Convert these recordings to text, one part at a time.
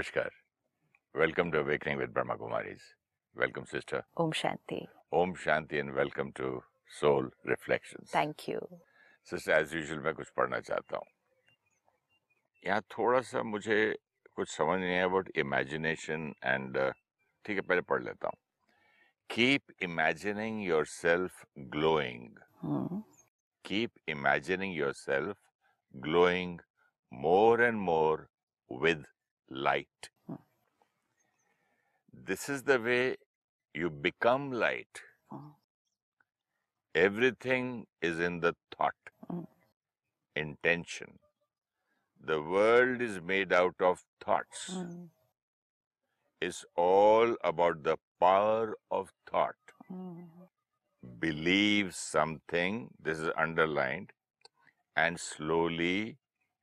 नमस्कार। Welcome to awakening with Brahma Kumaris welcome sister Om Shanti. Om Shanti and welcome to soul reflection thank you sister as usual मैं कुछ पढ़ना चाहता हूँ। यहाँ थोड़ा सा मुझे कुछ समझ नहीं आया बट इमेजिनेशन एंड ठीक है पहले पढ़ लेता हूँ। Keep imagining yourself glowing keep imagining yourself glowing more and more with light. Hmm. This is the way you become light. Hmm. Everything is in the thought, Hmm. intention. The world is made out of thoughts. Hmm. It's all about the power of thought. Believe something, this is underlined, and slowly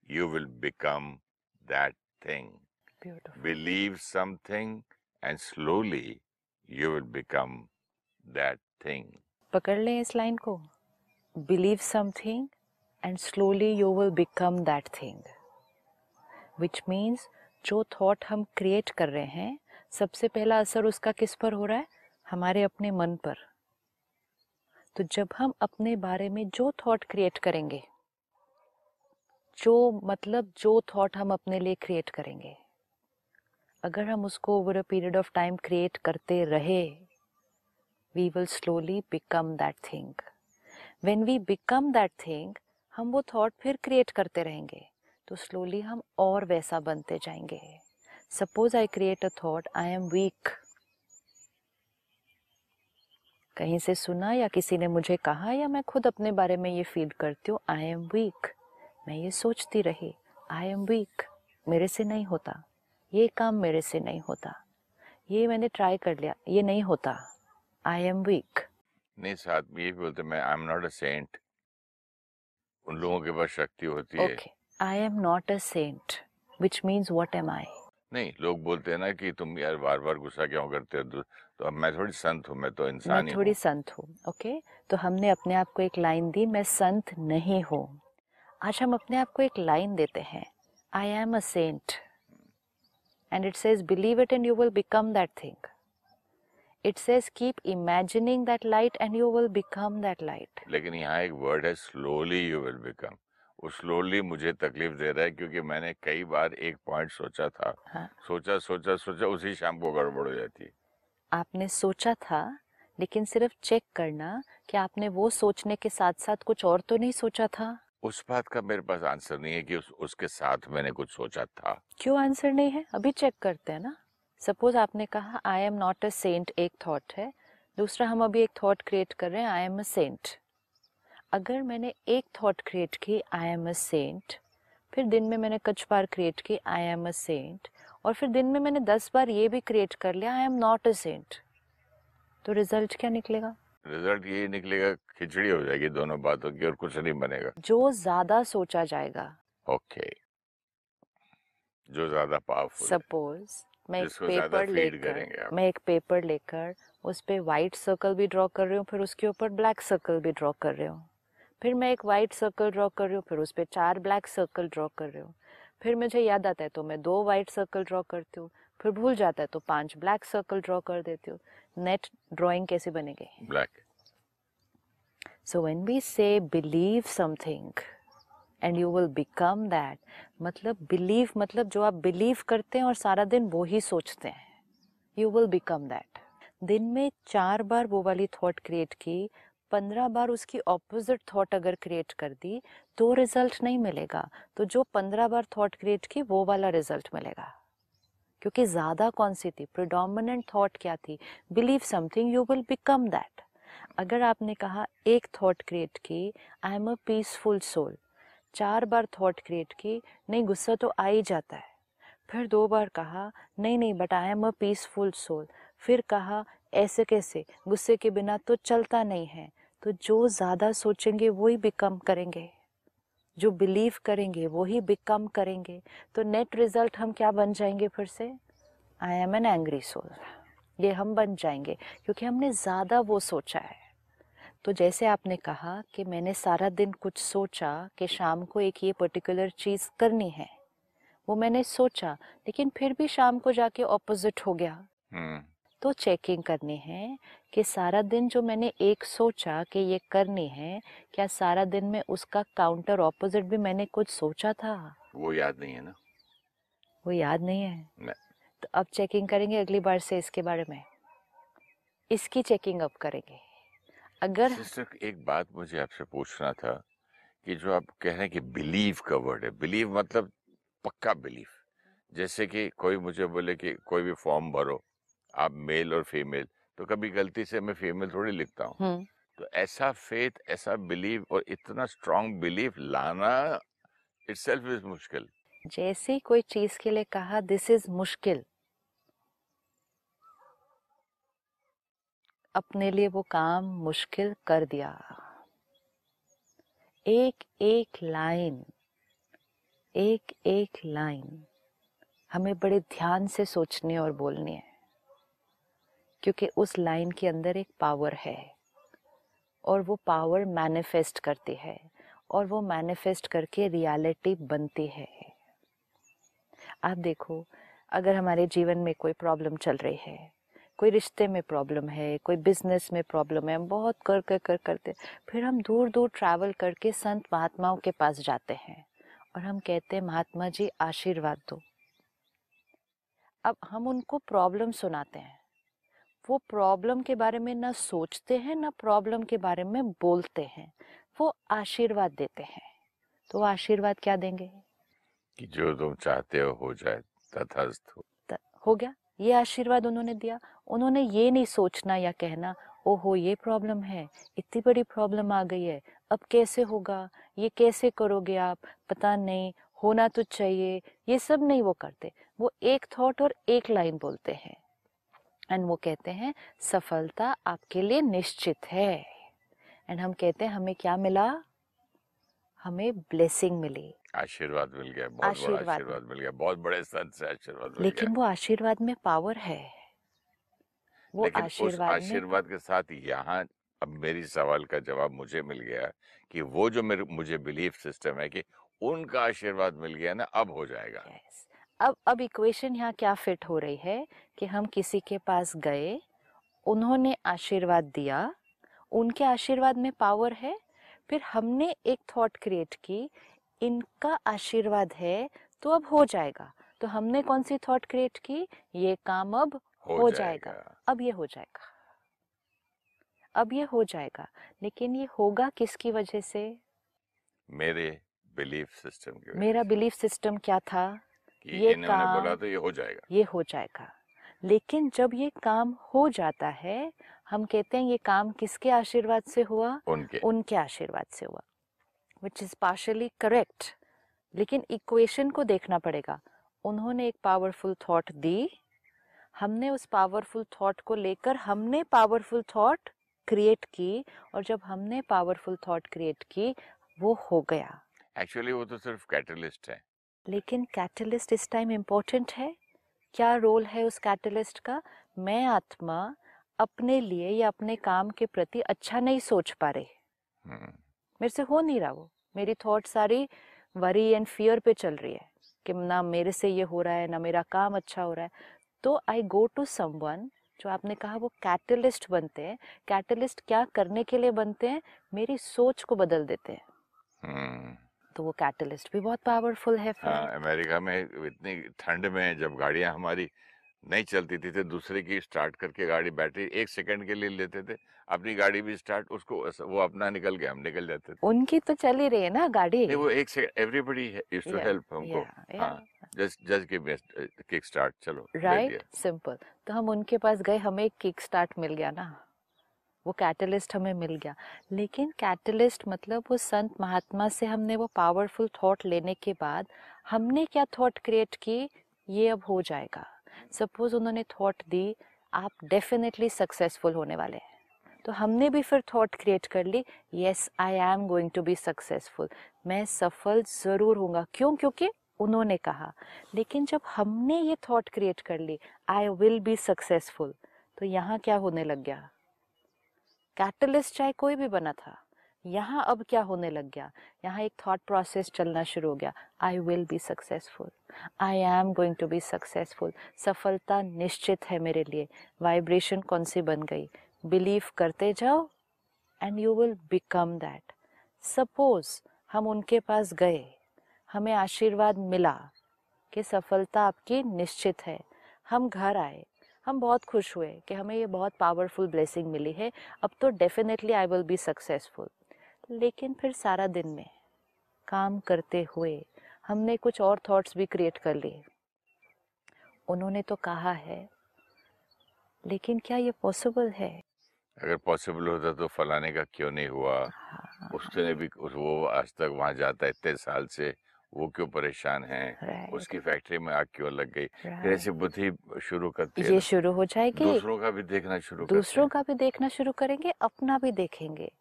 you will become that thing. Beautiful. Believe something, and slowly you will become that thing. पकड़ लें इस line को believe something and slowly you will become that thing which means जो thought हम create कर रहे हैं सबसे पहला असर उसका किस पर हो रहा है हमारे अपने मन पर तो जब हम अपने बारे में जो थॉट क्रिएट करेंगे जो मतलब जो थॉट हम अपने लिए क्रिएट करेंगे अगर हम उसको over a period of time create करते रहे we will slowly become that thing When we become that thing हम वो थॉट फिर क्रिएट करते रहेंगे तो स्लोली हम और वैसा बनते जाएँगे. Suppose I create a thought I am weak कहीं से सुना या किसी ने मुझे कहा, या मैं खुद अपने बारे में ये फील करती हूँ आई एम वीक मैं ये सोचती रही आई एम वीक मेरे से नहीं होता. ये काम मेरे से नहीं होता। ये मैंने ट्राई कर लिया ये नहीं होता। आई एम वीक नहीं साथ में ये भी बोलते मैं I am not a saint उन लोगों के पास शक्ति होती okay. है I am not a saint which means what am I नहीं लोग बोलते हैं ना कि तुम यार बार बार गुस्सा क्यों करते हो? तो, अब मैं थोड़ी संत हूँ मैं तो इंसान मैं ही थोड़ी संत हूँ ओके तो हमने अपने आप को एक लाइन दी मैं संत नहीं हूँ। आज हम अपने आप को एक लाइन देते हैं। I am a saint and it says believe it and you will become that thing it says keep imagining that light and you will become that light लेकिन यहाँ एक वर्ड है स्लोली यू विल बिकम वो slowly मुझे तकलीफ़ दे रहा है क्योंकि मैंने कई बार एक पॉइंट सोचा था। हाँ। सोचा सोचा सोचा उसी शाम को गड़बड़ हो जाती है। आपने सोचा था लेकिन सिर्फ़ चेक करना कि आपने वो सोचने के साथ साथ कुछ और तो नहीं सोचा था? उस बात का मेरे पास आंसर नहीं है कि उस, उसके साथ मैंने कुछ सोचा था। क्यों आंसर नहीं है? अभी चेक करते हैं ना। सपोज़ आपने कहा I am not a saint एक थॉट है। दूसरा हम अभी एक थॉट क्रिएट कर रहे हैं आई एम अ सेंट अगर मैंने एक थॉट क्रिएट की आई एम अ सेंट फिर दिन में मैंने कुछ बार क्रिएट की आई एम अ सेंट और फिर दिन में मैंने दस बार ये भी क्रिएट कर लिया I am not a saint तो रिज़ल्ट क्या निकलेगा? रिज़ल्ट यही निकलेगा खिचड़ी हो जाएगी दोनों बातों की और कुछ नहीं बनेगा। जो ज़्यादा सोचा जाएगा। ओके। जो ज़्यादा पावरफुल सपोज़ मैं एक पेपर लेकर मैं एक पेपर लेकर उस पे वाइट सर्कल भी ड्रॉ कर रही हूँ फिर उसके ऊपर ब्लैक सर्कल भी ड्रॉ कर रही हूँ। फिर मैं एक वाइट सर्कल ड्रॉ कर रही हूँ फिर उस पे चार ब्लैक सर्कल ड्रॉ कर रही हूँ। फिर मुझे याद आता है तो मैं दो वाइट सर्कल ड्रॉ करती हूँ फिर भूल जाता है तो पाँच ब्लैक सर्कल ड्रॉ कर देती हूँ। नेट ड्राइंग कैसे बनेगी? Black so when we say believe something and you will become that मतलब बिलीव मतलब जो आप बिलीव करते हैं और सारा दिन वो ही सोचते हैं यू विल बिकम दैट दिन में चार बार वो वाली थॉट क्रिएट की पंद्रह बार उसकी ऑपोजिट थॉट अगर क्रिएट कर दी तो रिज़ल्ट नहीं मिलेगा। तो जो पंद्रह बार थॉट क्रिएट की वो वाला रिज़ल्ट मिलेगा। क्योंकि ज़्यादा कौन सी थी? प्रिडोमिनेंट थॉट क्या थी? Believe something you will become that अगर आपने कहा, एक थॉट क्रिएट की I am a peaceful soul चार बार थॉट क्रिएट की, नहीं, गुस्सा तो आ ही जाता है। फिर दो बार कहा, नहीं नहीं but I am a peaceful soul फिर कहा, ऐसे कैसे? गुस्से के बिना तो चलता नहीं है। तो जो ज़्यादा सोचेंगे वही बिकम करेंगे। जो बिलीव करेंगे वही बिकम करेंगे। तो नेट रिज़ल्ट हम क्या बन जाएँगे फिर से? I am an angry soul ये हम बन जाएँगे, क्योंकि हमने ज़्यादा वो सोचा है। तो जैसे आपने कहा कि मैंने सारा दिन कुछ सोचा कि शाम को एक ये पर्टिकुलर चीज़ करनी है। वो मैंने सोचा, लेकिन फिर भी शाम को जाके ऑपोजिट हो गया। हम्म। तो चेकिंग करनी है कि सारा दिन जो मैंने एक सोचा कि ये करनी है क्या सारा दिन में उसका काउंटर ऑपोजिट भी मैंने कुछ सोचा था? वो याद नहीं है ना। वो याद नहीं है? नहीं। तो अब चेकिंग करेंगे अगली बार से इसके बारे में। इसकी चेकिंग अब करेंगे। अगर सिस्टर एक बात मुझे आपसे पूछना था कि जो आप कह रहे हैं कि बिलीव का वर्ड है बिलीव मतलब पक्का बिलीव जैसे कि कोई मुझे बोले कि कोई भी फॉर्म भरो आप मेल और फीमेल तो कभी गलती से मैं फीमेल थोड़ी लिखता हूँ। तो ऐसा फेथ ऐसा बिलीव और इतना स्ट्रॉन्ग बिलीव लाना इटसेल्फ इज़ मुश्किल। जैसे कोई चीज़ के लिए कहा दिस इज़ मुश्किल। अपने लिए वो काम मुश्किल कर दिया। एक एक लाइन एक एक लाइन हमें बड़े ध्यान से सोचनी और बोलनी है। क्योंकि उस लाइन के अंदर एक पावर है और वो पावर मैनिफेस्ट करती है और वो मैनिफेस्ट करके रियलिटी बनती है। आप देखो, अगर हमारे जीवन में कोई प्रॉब्लम चल रही है, कोई रिश्ते में प्रॉब्लम है, कोई बिज़नेस में प्रॉब्लम है, हम बहुत कर कर कर, करते, फिर हम दूर दूर ट्रैवल करके संत महात्माओं के पास जाते हैं और हम कहते हैं, महात्मा जी, आशीर्वाद दो। अब हम उनको प्रॉब्लम सुनाते हैं। वो प्रॉब्लम के बारे में ना सोचते हैं ना प्रॉब्लम के बारे में बोलते हैं। वो आशीर्वाद देते हैं। तो आशीर्वाद क्या देंगे? कि जो तुम चाहते हो हो जाए तथास्त। हो हो गया। ये आशीर्वाद उन्होंने दिया। उन्होंने ये नहीं सोचना या कहना ओहो ये प्रॉब्लम है इतनी बड़ी प्रॉब्लम आ गई है अब कैसे होगा? ये कैसे करोगे आप? पता नहीं होना तो चाहिए। ये सब नहीं वो करते। वो एक थॉट और एक लाइन बोलते हैं। एंड वो कहते हैं सफलता आपके लिए निश्चित है। एंड हम कहते हैं हमें क्या मिला? हमें ब्लेसिंग मिली। आशीर्वाद मिल गया बहुत बड़ा आशीर्वाद। आशीर्वाद मिल गया बहुत बड़े संत से आशीर्वाद मिल लेकिन गया। वो आशीर्वाद में पावर है। वो आशीर्वाद आशीर्वाद के साथ यहाँ अब मेरी सवाल का जवाब मुझे मिल गया कि वो जो मेरे मुझे बिलीफ सिस्टम है कि उनका आशीर्वाद मिल गया ना अब हो जाएगा। Yes. अब अब इक्वेशन यहाँ क्या फिट हो रही है कि हम किसी के पास गए उन्होंने आशीर्वाद दिया उनके आशीर्वाद में पावर है फिर हमने एक थॉट क्रिएट की इनका आशीर्वाद है तो अब हो जाएगा। तो हमने कौन सी थॉट क्रिएट की? ये काम अब हो, हो जाएगा, जाएगा। अब ये हो जाएगा। अब ये हो जाएगा। लेकिन ये होगा किसकी वजह से? मेरे बिलीफ सिस्टम की मेरा बिलीफ सिस्टम क्या था? कि ये इन्होंने काम- बोला तो ये हो जाएगा। ये हो जाएगा। लेकिन जब ये काम हो जाता है हम कहते हैं ये काम किसके आशीर्वाद से हुआ? उनके। उनके आशीर्वाद से हुआ विच इज़ पार्शली करेक्ट लेकिन इक्वेशन को देखना पड़ेगा। उन्होंने एक पावरफुल थॉट दी। हमने उस पावरफुल थॉट को लेकर हमने पावरफुल थॉट क्रिएट की और जब हमने पावरफुल थॉट क्रिएट की वो हो गया। एक्चुअली वो तो सिर्फ़ कैटलिस्ट है। लेकिन कैटलिस्ट इस टाइम इम्पोर्टेंट है। क्या रोल है उस कैटलिस्ट का? मैं आत्मा अपने लिए या अपने काम के प्रति अच्छा नहीं सोच पा रही। हम्म, मेरे से हो नहीं रहा वो। मेरी थॉट सारी वरी एंड फियर पे चल रही है कि ना मेरे से ये हो रहा है ना मेरा काम अच्छा हो रहा है। तो आई गो टू समवन जो आपने कहा वो कैटलिस्ट बनते हैं। कैटलिस्ट क्या करने के लिए बनते हैं? मेरी सोच को बदल देते हैं। हम्म, तो वो कैटलिस्ट भी बहुत पावरफुल है फिर। हाँ अमेरिका में इतनी ठंड में जब गाड़ियाँ हमारी नहीं चलती थी तो दूसरे की स्टार्ट करके गाड़ी बैटरी एक सेकंड के लिए लेते थे अपनी गाड़ी भी स्टार्ट उसको वो अपना निकल गया हम निकल जाते थे। उनकी तो चल ही रही है ना गाड़ी। नहीं वो एक सेकंड एवरीबॉडी टू हेल्प हमको। Just just give kick start चलो राइट सिंपल तो हम उनके पास गए हमें किक स्टार्ट मिल गया ना। वो कैटलिस्ट हमें मिल गया। लेकिन कैटलिस्ट मतलब वो संत महात्मा से हमने वो पावरफुल थॉट लेने के बाद हमने क्या थॉट क्रिएट की? ये अब हो जाएगा। सपोज़ उन्होंने थॉट दी, आप डेफिनेटली सक्सेसफुल होने वाले हैं। तो हमने भी फिर थॉट क्रिएट कर ली yes I am going to be successful मैं सफल ज़रूर होऊँगा। क्यों? क्योंकि उन्होंने कहा। लेकिन जब हमने ये थॉट क्रिएट कर ली आई विल बी सक्सेसफुल तो यहाँ क्या होने लग गया? कैटलिस्ट चाहे कोई भी बना था। यहाँ अब क्या होने लग गया? यहाँ एक थॉट प्रोसेस चलना शुरू हो गया। I will be successful I am going to be successful सफलता निश्चित है मेरे लिए। वाइब्रेशन कौन सी बन गई? बिलीव करते जाओ and you will become that suppose हम उनके पास गए। हमें आशीर्वाद मिला कि सफलता आपकी निश्चित है। हम घर आए। हम बहुत खुश हुए कि हमें ये बहुत पावरफुल ब्लेसिंग मिली है। अब तो definitely I will be successful लेकिन फिर सारा दिन में काम करते हुए हमने कुछ और थॉट्स भी क्रिएट कर लिए। उन्होंने तो कहा है लेकिन क्या ये पॉसिबल है? अगर पॉसिबल होता तो फलाने का क्यों नहीं हुआ? हाँ, उसने भी उस वो आज तक वहाँ जाता है इतने साल से। वो क्यों परेशान है? उसकी फैक्ट्री में आग क्यों लग गई? फिर ऐसी बुद्धि शुरू करती है ये शुरू हो जाएगी। दूसरों का भी देखना शुरू दूसरों का भी देखना शुरू करेंगे अपना भी देखेंगे।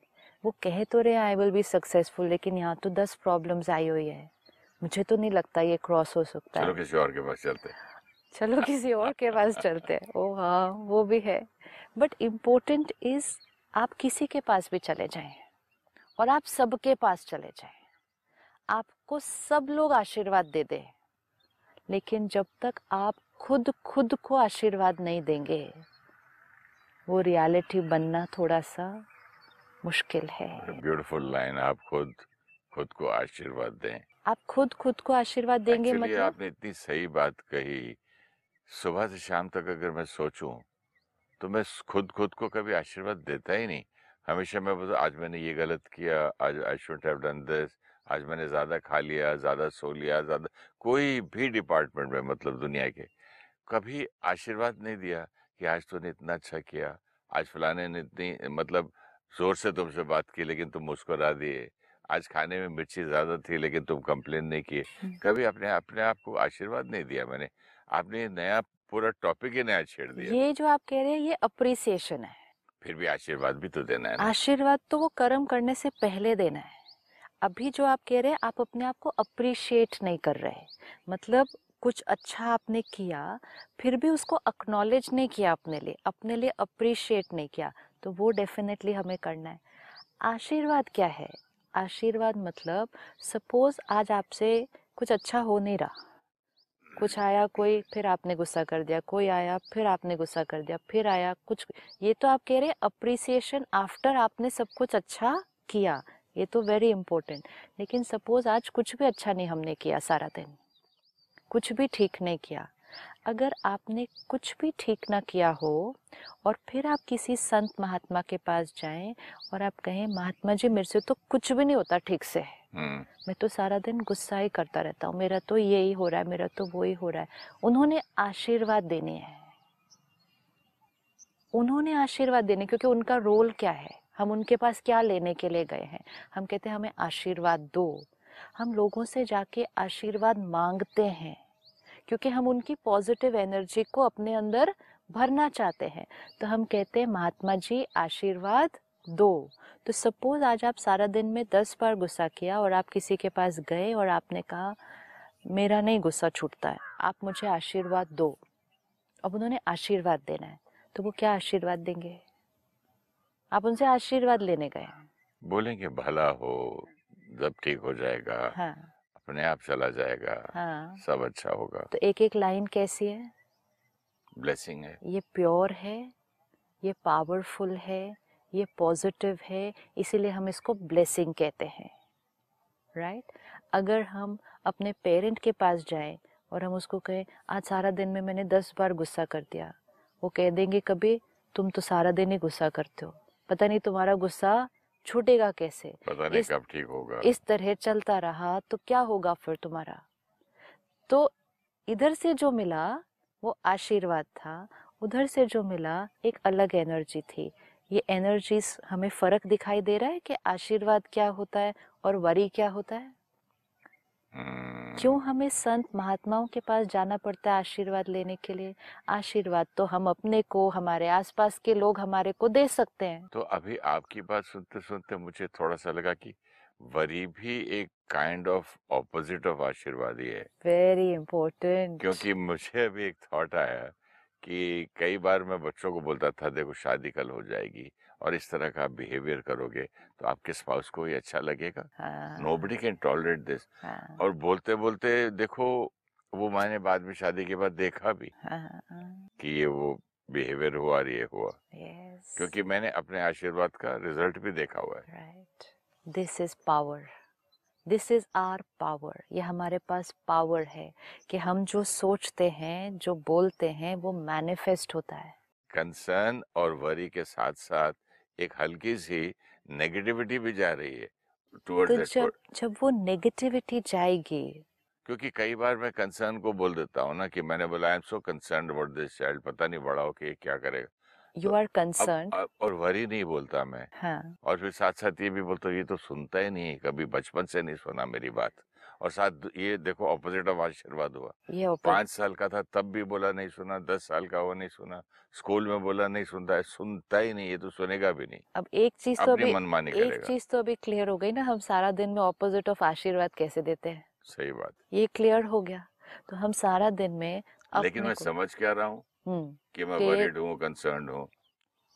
वो कह तो रहे आई विल बी सक्सेसफुल लेकिन यहाँ तो दस प्रॉब्लम्स आई हुई है। मुझे तो नहीं लगता ये क्रॉस हो सकता चलो है। किसी और के पास चलते हैं। चलो किसी और के पास चलते हैं। ओ हाँ वो भी है। बट इम्पोर्टेंट इज़ आप किसी के पास भी चले जाएँ और आप सबके पास चले जाएँ। आपको सब लोग आशीर्वाद दे दें। लेकिन जब तक आप खुद खुद को आशीर्वाद नहीं देंगे वो रियलिटी बनना थोड़ा सा मुश्किल है। ब्यूटीफुल लाइन आप खुद खुद को आशीर्वाद दें। आप खुद खुद को आशीर्वाद देंगे एक्चुअली मतलब? आपने इतनी सही बात कही। सुबह से शाम तक अगर मैं सोचूं तो मैं खुद खुद को कभी आशीर्वाद देता ही नहीं। हमेशा मैं बस आज मैंने ये गलत किया आज I should have done this आज मैंने ज़्यादा खा लिया ज़्यादा सो लिया ज़्यादा कोई भी डिपार्टमेंट में मतलब दुनिया के कभी आशीर्वाद नहीं दिया कि आज तूने इतना अच्छा किया आज फलाने ने इतनी मतलब ज़ोर से तुमसे बात की लेकिन तुम मुस्कुरा दिए। आज खाने में मिर्ची ज़्यादा थी लेकिन तुम कंप्लेन नहीं किए। कभी अपने अपने आप को आशीर्वाद नहीं दिया मैंने। आपने नया पूरा टॉपिक ही नया छेड़ दिया। ये जो आप कह रहे हैं ये अप्रिसिएशन है। फिर भी आशीर्वाद भी तो देना है आशीर्वाद तो वो कर्म करने से पहले देना है। अभी जो आप कह रहे हैं आप अपने आप को अप्रिशिएट नहीं कर रहे मतलब कुछ अच्छा आपने किया फिर भी उसको अक्नॉलेज नहीं किया अपने लिए अपने लिए अप्रिशिएट नहीं किया तो वो डेफिनेटली हमें करना है। आशीर्वाद क्या है? आशीर्वाद मतलब सपोज़ आज आपसे कुछ अच्छा हो नहीं रहा। कुछ आया कोई फिर आपने गुस्सा कर दिया कोई आया फिर आपने गुस्सा कर दिया फिर आया कुछ ये तो आप कह रहे हैं अप्रिसिएशन आफ्टर आपने सब कुछ अच्छा किया। ये तो वेरी इंपॉर्टेंट लेकिन सपोज़ आज कुछ भी अच्छा नहीं हमने किया सारा दिन कुछ भी ठीक नहीं किया अगर आपने कुछ भी ठीक ना किया हो और फिर आप किसी संत महात्मा के पास जाएँ और आप कहें महात्मा जी मेरे से तो कुछ भी नहीं होता ठीक से। हम्म, मैं तो सारा दिन गुस्सा ही करता रहता हूँ मेरा तो ये ही हो रहा है मेरा तो वो ही हो रहा है। उन्होंने आशीर्वाद देने हैं। उन्होंने आशीर्वाद देने क्योंकि उनका रोल क्या है? हम उनके पास क्या लेने के लिए गए हैं? हम कहते हैं, हमें आशीर्वाद दो। हम लोगों से जाके आशीर्वाद मांगते हैं, क्योंकि हम उनकी पॉजिटिव एनर्जी को अपने अंदर भरना चाहते हैं। तो हम कहते हैं, महात्मा जी, आशीर्वाद दो। तो सपोज़ आज आप सारा दिन में दस बार गुस्सा किया और आप किसी के पास गए और आपने कहा, मेरा नहीं गुस्सा छूटता है, आप मुझे आशीर्वाद दो। अब उन्होंने आशीर्वाद देना है तो वो क्या आशीर्वाद देंगे? आप उनसे आशीर्वाद लेने गए। बोलेंगे भला हो जब ठीक हो जाएगा हाँ। अपने आप चला जाएगा हाँ। सब अच्छा होगा। तो एक एक लाइन कैसी है? ब्लेसिंग है। ये प्योर है ये पावरफुल है ये पॉजिटिव है इसीलिए हम इसको ब्लेसिंग कहते हैं। राइट? right? अगर हम अपने पेरेंट के पास जाएँ और हम उसको कहें आज सारा दिन में मैंने दस बार गुस्सा कर दिया। वो कह देंगे कभी तुम तो सारा दिन ही गुस्सा करते हो। पता नहीं तुम्हारा गुस्सा छूटेगा कैसे। पता नहीं इस- कब ठीक होगा। इस तरह चलता रहा तो क्या होगा फिर तुम्हारा? तो इधर से जो मिला वो आशीर्वाद था। उधर से जो मिला एक अलग एनर्जी थी। ये एनर्जीज हमें फ़र्क दिखाई दे रहा है कि आशीर्वाद क्या होता है और वरी क्या होता है? क्यों हमें संत महात्माओं के पास जाना पड़ता है आशीर्वाद लेने के लिए? आशीर्वाद तो हम अपने को हमारे आसपास के लोग हमारे को दे सकते हैं। तो अभी आपकी बात सुनते सुनते मुझे थोड़ा सा लगा कि वरी भी एक काइंड ऑफ़ ऑपोजिट ऑफ़ आशीर्वाद ही। है वेरी इम्पोर्टेंट क्योंकि मुझे अभी एक थॉट आया कि कई बार मैं बच्चों को बोलता था देखो शादी कल हो जाएगी। और इस तरह का बिहेवियर करोगे तो आपके स्पाउस को ये अच्छा लगेगा। हाँ, नोबडी कैन टॉलरेट दिस हाँ, और बोलते बोलते देखो वो मैंने बाद में शादी के बाद देखा भी हाँ, हाँ, कि ये वो बिहेवियर हुआ और ये हुआ। Yes. क्योंकि मैंने अपने आशीर्वाद का रिज़ल्ट भी देखा हुआ है। Right this is power this is our power ये हमारे पास पावर है कि हम जो सोचते हैं जो बोलते हैं वो मैनिफेस्ट होता है। कंसर्न और वरी के साथ साथ एक हल्की सी नेगेटिविटी भी जा रही है टुवर्ड्स तो जब जब वो नेगेटिविटी जाएगी क्योंकि कई बार मैं कंसर्न को बोल देता हूँ ना कि मैंने बोला I am so concern about this child पता नहीं बड़ा हो कि क्या करेगा? यू आर कंसर्न और वरी नहीं बोलता मैं। हाँ। और फिर साथ साथ ये भी बोलता हूँ ये तो सुनता ही नहीं कभी बचपन से नहीं सुना मेरी बात। और साथ ये देखो ऑपोजिट ऑफ़ आशीर्वाद हुआ। ये पाँच साल का था तब भी बोला नहीं सुना दस साल का हुआ नहीं सुना स्कूल में बोला नहीं सुनता है सुनता ही नहीं ये तो सुनेगा भी नहीं। अब एक चीज़ तो अपनी अभी मनमानी एक चीज़ तो अभी क्लियर हो गई ना हम सारा दिन में ऑपोजिट ऑफ़ आशीर्वाद कैसे देते हैं? सही बात। ये क्लियर हो गया। तो हम सारा दिन में लेकिन मैं समझ क्या रहा हूँ हम्म कि मैं वरीड हूँ कंसर्न हूँ।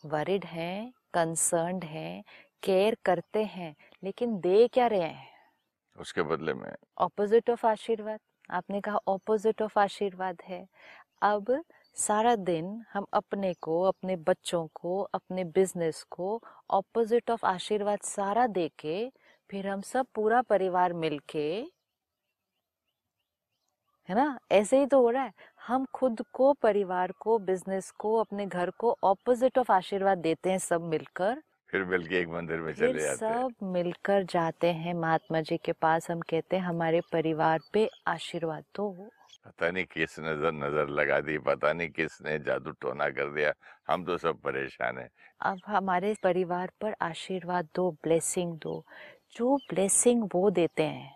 वरिड हैं कंसर्न हैं केयर करते हैं लेकिन दे क्या रहे हैं? उसके बदले में। ऑपोजिट ऑफ़ आशीर्वाद? आपने कहा ऑपोजिट ऑफ़ आशीर्वाद है। अब सारा दिन हम अपने को, अपने बच्चों को, अपने बिज़नेस को ऑपोजिट ऑफ़ आशीर्वाद सारा दे के फिर हम सब पूरा परिवार मिलके, है ना? ऐसे ही तो हो रहा है। हम खुद को, परिवार को बिज़नेस को, अपने घर को ऑपोजिट ऑफ़ आशीर्वाद देते हैं सब मिलकर। फिर मिल के एक मंदिर में चले जाते हैं। सब मिलकर जाते हैं महात्मा जी के पास। हम कहते हैं हमारे परिवार पे आशीर्वाद दो। पता नहीं किस नज़र नज़र लगा दी पता नहीं किसने जादू टोना कर दिया। हम तो सब परेशान हैं। अब हमारे परिवार पर आशीर्वाद दो ब्लेसिंग दो। जो ब्लेसिंग वो देते हैं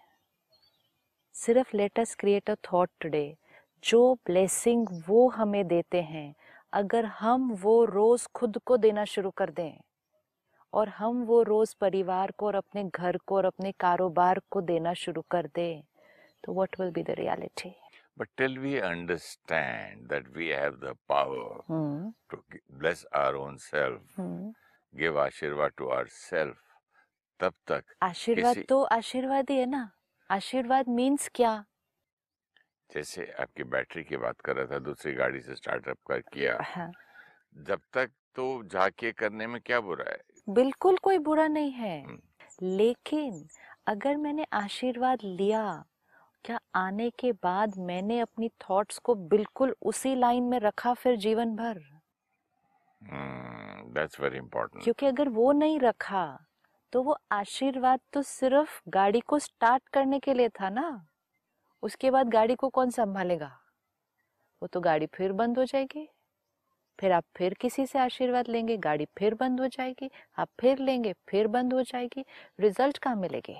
सिर्फ़ let us create a thought today. जो ब्लेसिंग वो हमें देते हैं अगर हम वो रोज खुद को देना शुरू कर दें और हम वो रोज परिवार को और अपने घर को और अपने कारोबार को देना शुरू कर दें। तो what will be the reality But till we understand that we have the power hmm to bless our own self, hmm give ashirwad to ourself, तब तक आशीर्वाद तो आशीर्वाद ही है ना। आशीर्वाद मीन्स क्या? जैसे आपकी बैटरी की बात कर रहा था दूसरी गाड़ी से स्टार्टअप कर किया। हाँ, जब तक तो जाके करने में क्या बुरा है? बिल्कुल कोई बुरा नहीं है। हम्म। लेकिन अगर मैंने आशीर्वाद लिया क्या आने के बाद मैंने अपनी थॉट्स को बिल्कुल उसी लाइन में रखा फिर जीवन भर? दैट्स वेरी इंपॉर्टेंट क्योंकि अगर वो नहीं रखा तो वो आशीर्वाद तो सिर्फ़ गाड़ी को स्टार्ट करने के लिए था ना? उसके बाद गाड़ी को कौन संभालेगा? वो तो गाड़ी फिर बंद हो जाएगी। फिर आप फिर किसी से आशीर्वाद लेंगे, गाड़ी फिर बंद हो जाएगी, आप फिर लेंगे, फिर बंद हो जाएगी, रिज़ल्ट कहाँ मिलेगी?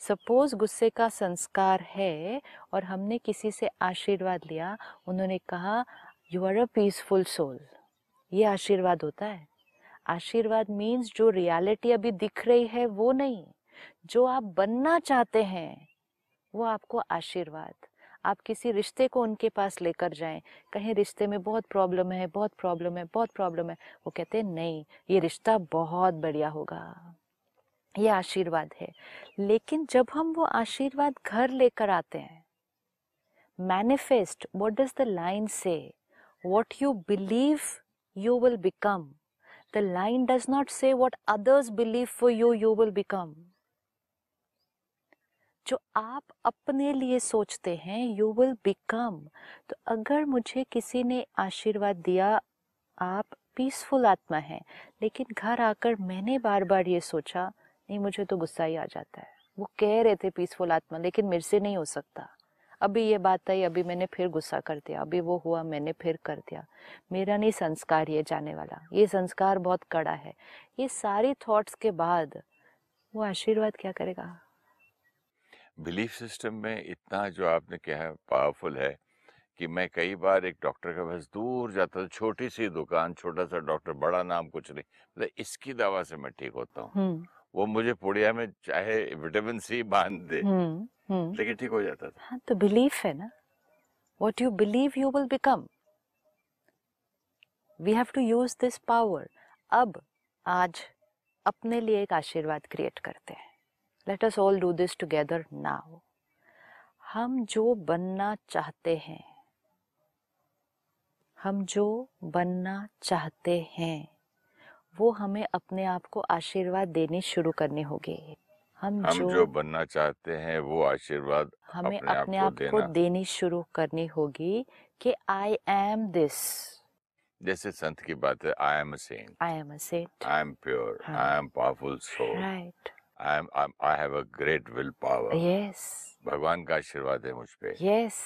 सपोज़ गुस्से का संस्कार है और हमने किसी से आशीर्वाद लिया, उन्होंने कहा you are a peaceful soul ये आशीर्वाद होता है। आशीर्वाद मीन्स जो रियलिटी अभी दिख रही है, वो नहीं। जो आप बनना चाहते हैं, वो आपको आशीर्वाद आप किसी रिश्ते को उनके पास लेकर जाएँ, कहीं, रिश्ते में बहुत प्रॉब्लम है, बहुत प्रॉब्लम है, बहुत प्रॉब्लम है। वो कहते हैं, नहीं, ये रिश्ता बहुत बढ़िया होगा। ये आशीर्वाद है। लेकिन जब हम वो आशीर्वाद घर लेकर आते हैं manifest what does the line say what you believe, you will become. The line does not say what others believe for you you will become. जो आप अपने लिए सोचते हैं यू विल बिकम तो अगर मुझे किसी ने आशीर्वाद दिया, आप पीसफुल आत्मा हैं, लेकिन घर आकर मैंने बार बार ये सोचा, नहीं, मुझे तो गुस्सा ही आ जाता है। वो कह रहे थे पीसफुल आत्मा, लेकिन मेरे से नहीं हो सकता। अभी ये बात आई, अभी मैंने फिर गुस्सा कर दिया, अभी वो हुआ, मैंने फिर कर दिया। मेरा नहीं संस्कार ये जाने वाला। ये संस्कार बहुत कड़ा है। ये सारी थॉट्स के बाद वो आशीर्वाद क्या करेगा? बिलीफ सिस्टम में इतना जो आपने कहा है पावरफुल है कि मैं कई बार एक डॉक्टर के पास दूर जाता था छोटी सी दुकान छोटा सा डॉक्टर बड़ा नाम कुछ नहीं मतलब इसकी दवा से मैं ठीक होता हूँ। वो मुझे पुड़िया में चाहे विटामिन सी बाँध दे लेकिन ठीक हो जाता था। हाँ तो बिलीफ है ना? What you believe you will become. We have to use this power. अब आज अपने लिए एक आशीर्वाद क्रिएट करते हैं। Let us all do this together now हम जो बनना चाहते हैं हम जो बनना चाहते हैं वो हमें अपने आप को आशीर्वाद देनी शुरू करनी होगी। हम, हम जो, जो बनना चाहते हैं वो आशीर्वाद हमें अपने, अपने आप को, को देनी शुरू करनी होगी कि आई एम दिस जैसे संत की बात है I am a saint I am a saint I am pure I am powerful soul right I am I have a great will power yes भगवान का आशीर्वाद है मुझ पे। यस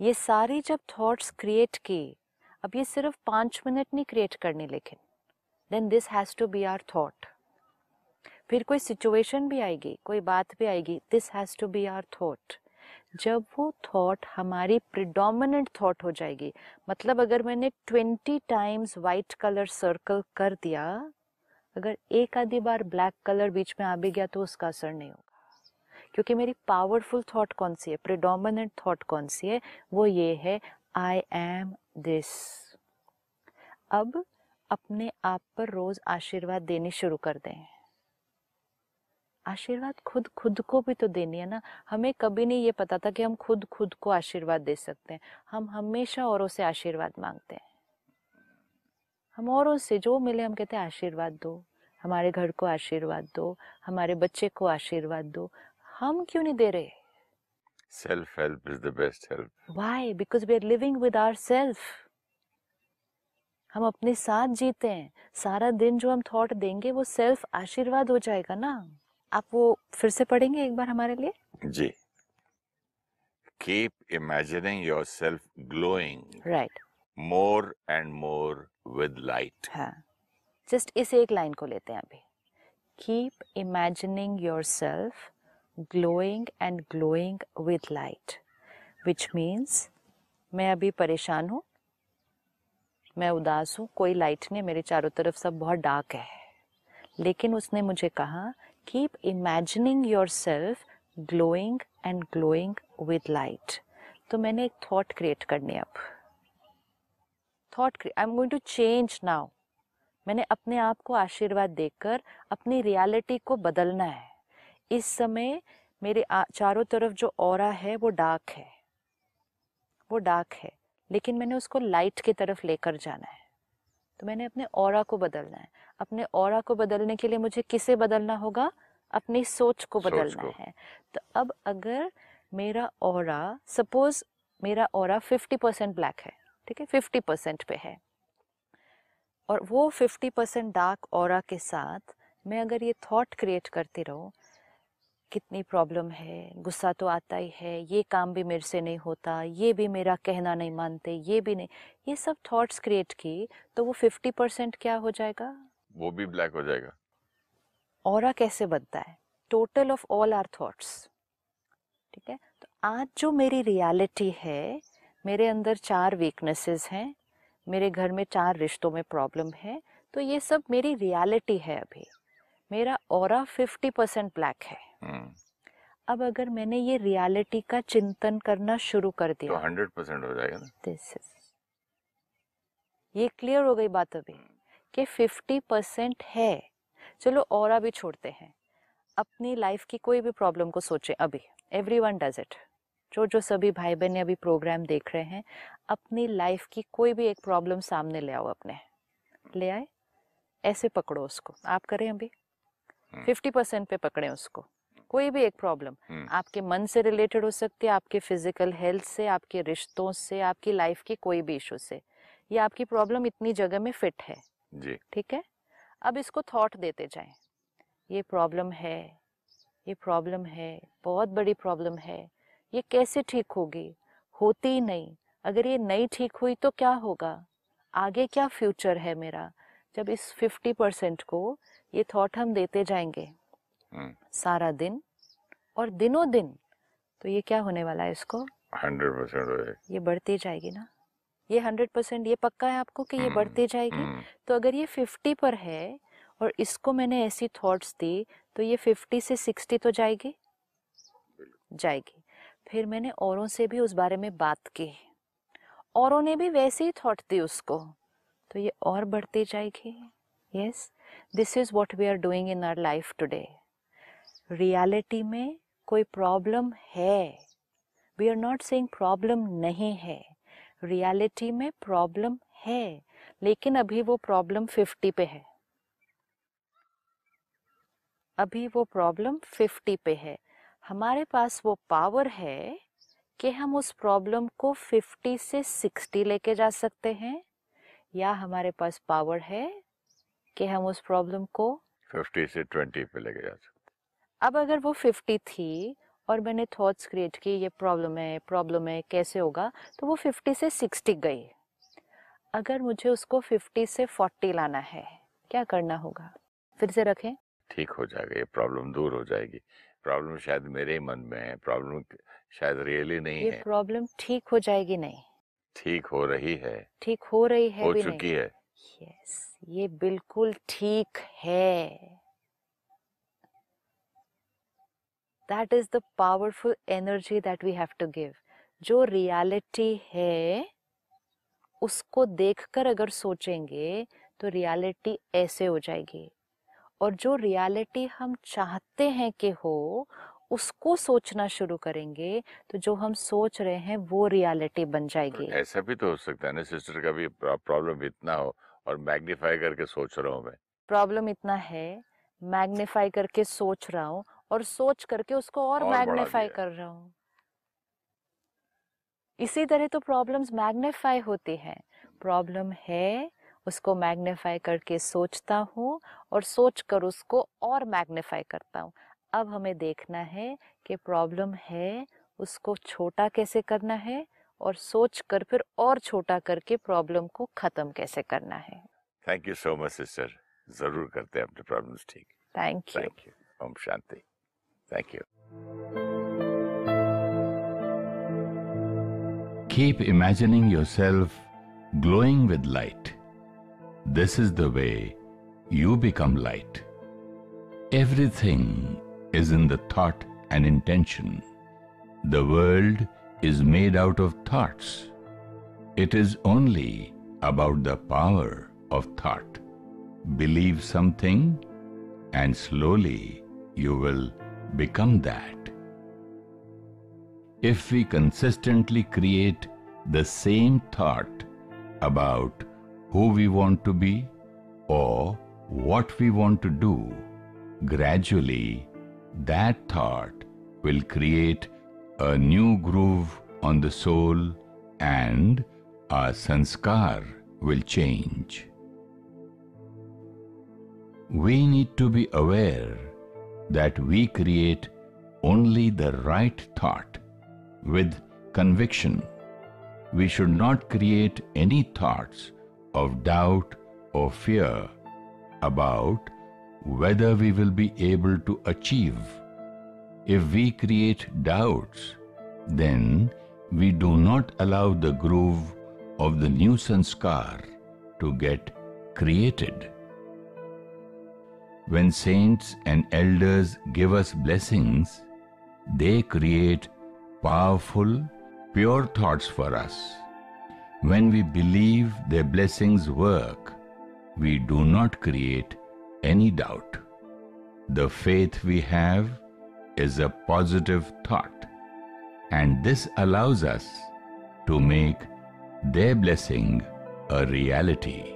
ये सारी जब थॉट्स क्रिएट की अब ये सिर्फ़ पाँच मिनट नहीं क्रिएट करनी लेकिन then this has to be our thought फिर कोई सिचुएशन भी आएगी कोई बात भी आएगी this has to be our thought जब वो थॉट हमारी प्रिडोमिनेंट थॉट हो जाएगी मतलब अगर मैंने twenty times white colour circle कर दिया अगर एक आधी बार ब्लैक कलर बीच में आ भी गया तो उसका असर नहीं होगा। क्योंकि मेरी पावरफुल थॉट कौन सी है? प्रिडोमिनेंट थॉट कौन सी है? वो ये है आई एम दिस अब अपने आप पर रोज आशीर्वाद देने शुरू कर दें। आशीर्वाद खुद खुद को भी तो देनी है ना? हमें कभी नहीं ये पता था कि हम खुद खुद को आशीर्वाद दे सकते हैं। हम हमेशा औरों से आशीर्वाद मांगते हैं। हम औरों से जो मिले हम कहते हैं आशीर्वाद दो। हमारे घर को आशीर्वाद दो। हमारे बच्चे को आशीर्वाद दो। हम क्यों नहीं दे रहे? Self help is the best help why because we are living with our self हम अपने साथ जीते हैं। सारा दिन जो हम थॉट देंगे वो सेल्फ आशीर्वाद हो जाएगा ना? आप वो फिर से पढ़ेंगे एक बार हमारे लिए? जी। Keep imagining yourself glowing. Right. More and more with light. हाँ। जस्ट इस एक लाइन को लेते हैं अभी। Keep imagining yourself glowing and glowing with light, which means मैं अभी परेशान हूँ, मैं उदास हूँ, कोई लाइट नहीं, मेरे चारों तरफ़ सब बहुत डार्क है। लेकिन उसने मुझे कहा keep imagining yourself glowing and glowing with light तो मैंने एक थॉट क्रिएट करनी अब। Thought I am going to change now मैंने अपने आप को आशीर्वाद देकर अपनी रियलिटी को बदलना है। इस समय मेरे चारों तरफ़ जो और है वो डार्क है। वो डार्क है। लेकिन मैंने उसको लाइट की तरफ़ लेकर जाना है। तो मैंने अपने और को बदलना है। अपने और को बदलने के लिए मुझे किसे बदलना होगा? अपनी सोच को बदलना सोच को। है। तो अब अगर मेरा और सपोज़ मेरा और फिफ्टी परसेंट ब्लैक है। ठीक है फिफ्टी परसेंट पे है। और वो फिफ्टी परसेंट डार्क और के साथ मैं अगर ये थॉट क्रिएट करती रहूँ कितनी प्रॉब्लम है गुस्सा तो आता ही है ये काम भी मेरे से नहीं होता ये भी मेरा कहना नहीं मानते ये भी नहीं ये सब थॉट्स क्रिएट की तो वो फिफ्टी परसेंट क्या हो जाएगा? वो भी ब्लैक हो जाएगा। और कैसे बनता है? Total of all our thoughts ठीक है? तो आज जो मेरी रियलिटी है मेरे अंदर चार वीकनेसेस हैं मेरे घर में चार रिश्तों में प्रॉब्लम है तो ये सब मेरी रियलिटी है अभी। मेरा और फिफ्टी परसेंट ब्लैक है। हम्म। अब अगर मैंने ये रियलिटी का चिंतन करना शुरू कर दिया। तो हंड्रेड परसेंट हो जाएगा ना। दिस इज़ ये क्लियर हो गई बात अभी कि फिफ्टी परसेंट है। चलो और भी छोड़ते हैं। अपनी लाइफ की कोई भी प्रॉब्लम को सोचे अभी। एवरी वन डज इट जो जो सभी भाई बहन अभी प्रोग्राम देख रहे हैं अपनी लाइफ की कोई भी एक प्रॉब्लम सामने ले आओ अपने। ले आए। ऐसे पकड़ो उसको। आप करें अभी। फिफ्टी हम्म। परसेंट पे पकड़े उसको। कोई भी एक प्रॉब्लम हम्म। आपके मन से रिलेटेड हो सकती है आपके फ़िज़िकल हेल्थ से आपके रिश्तों से आपकी लाइफ की कोई भी इशू से। ये आपकी प्रॉब्लम इतनी जगह में फिट है। जी। ठीक है? अब इसको थॉट देते जाएँ। ये प्रॉब्लम है ये प्रॉब्लम है बहुत बड़ी प्रॉब्लम है। ये कैसे ठीक होगी? होती ही नहीं। अगर ये नहीं ठीक हुई तो क्या होगा? आगे क्या फ्यूचर है मेरा? जब इस फिफ्टी परसेंट को ये थॉट हम देते जाएँगे। हम्म। सारा दिन और दिनों दिन तो ये क्या होने वाला है इसको? हंड्रेड परसेंट ये बढ़ती जाएगी ना? ये हंड्रेड परसेंट ये पक्का है आपको कि ये हम्म, बढ़ती जाएगी? हम्म। तो अगर ये फिफ्टी पर है और इसको मैंने ऐसी थॉट्स दी तो ये फिफ्टी से सिक्सटी तो जाएगी? जाएगी। फिर मैंने औरों से भी उस बारे में बात की। औरों ने भी वैसे ही थॉट दी उसको। तो ये और बढ़ती जाएगी? Yes, this is what we are doing in our life today. Reality में कोई प्रॉब्लम है? We are not saying problem नहीं है। रियलिटी में प्रॉब्लम है लेकिन अभी वो प्रॉब्लम फिफ्टी पे है। अभी वो प्रॉब्लम फिफ्टी पे है। हमारे पास वो पावर है कि हम उस प्रॉब्लम को फिफ्टी से सिक्सटी लेके जा सकते हैं या हमारे पास पावर है कि हम उस प्रॉब्लम को फिफ्टी से ट्वेंटी पे लेके जा सकते अब अगर वो फिफ्टी थी और मैंने थॉट्स क्रिएट की ये प्रॉब्लम है प्रॉब्लम है कैसे होगा तो वो फिफ्टी से सिक्सटी गई। अगर मुझे उसको फिफ्टी से फोर्टी लाना है क्या करना होगा? फिर से रखें। ठीक हो जाएगा ये प्रॉब्लम दूर हो जाएगी। प्रॉब्लम शायद मेरे ही मन में है प्रॉब्लम शायद रियली नहीं ये है। प्रॉब्लम ठीक हो जाएगी नहीं। ठीक हो रही है। ठीक हो रही है हो भी चुकी नहीं। है। यस ये बिल्कुल ठीक है। That is the powerful energy that we have to give जो रियलिटी है उसको देखकर अगर सोचेंगे तो रियलिटी ऐसे हो जाएगी। और जो रियलिटी हम चाहते हैं कि हो उसको सोचना शुरू करेंगे तो जो हम सोच रहे हैं वो रियलिटी बन तो जाएगी। ऐसा भी तो हो सकता है ना सिस्टर का भी प्रॉब्लम इतना हो और मैग्नीफाई करके सोच रहा हूँ मैं। प्रॉब्लम इतना है मैग्नीफाई करके सोच रहा हूँ और सोच करके उसको और और मैग्नीफाई कर रहा हूँ। इसी तरह तो प्रॉब्लम्स मैग्नीफाई होती हैं। प्रॉब्लम है उसको मैग्नीफाई करके सोचता हूँ और सोच कर उसको और मैग्नीफाई करता हूँ। अब हमें देखना है कि प्रॉब्लम है उसको छोटा कैसे करना है और सोच कर फिर और छोटा करके प्रॉब्लम को खत्म कैसे करना है। Thank you so much sister ज़रूर करते हैं अपने प्रॉब्लम्स ठीक। Thank you thank you Om Shanti. Thank you Keep imagining yourself glowing with light. This is the way you become light. Everything is in the thought and intention. The world is made out of thoughts. It is only about the power of thought. Believe something, and slowly you will become that. If we consistently create the same thought about who we want to be or what we want to do, gradually that thought will create a new groove on the soul and our sanskar will change. We need to be aware that we create only the right thought with conviction. We should not create any thoughts of doubt or fear about whether we will be able to achieve. If we create doubts, then we do not allow the groove of the new sanskar to get created. When saints and elders give us blessings, they create powerful, pure thoughts for us. When we believe their blessings work, we do not create any doubt. The faith we have is a positive thought, and this allows us to make their blessing a reality.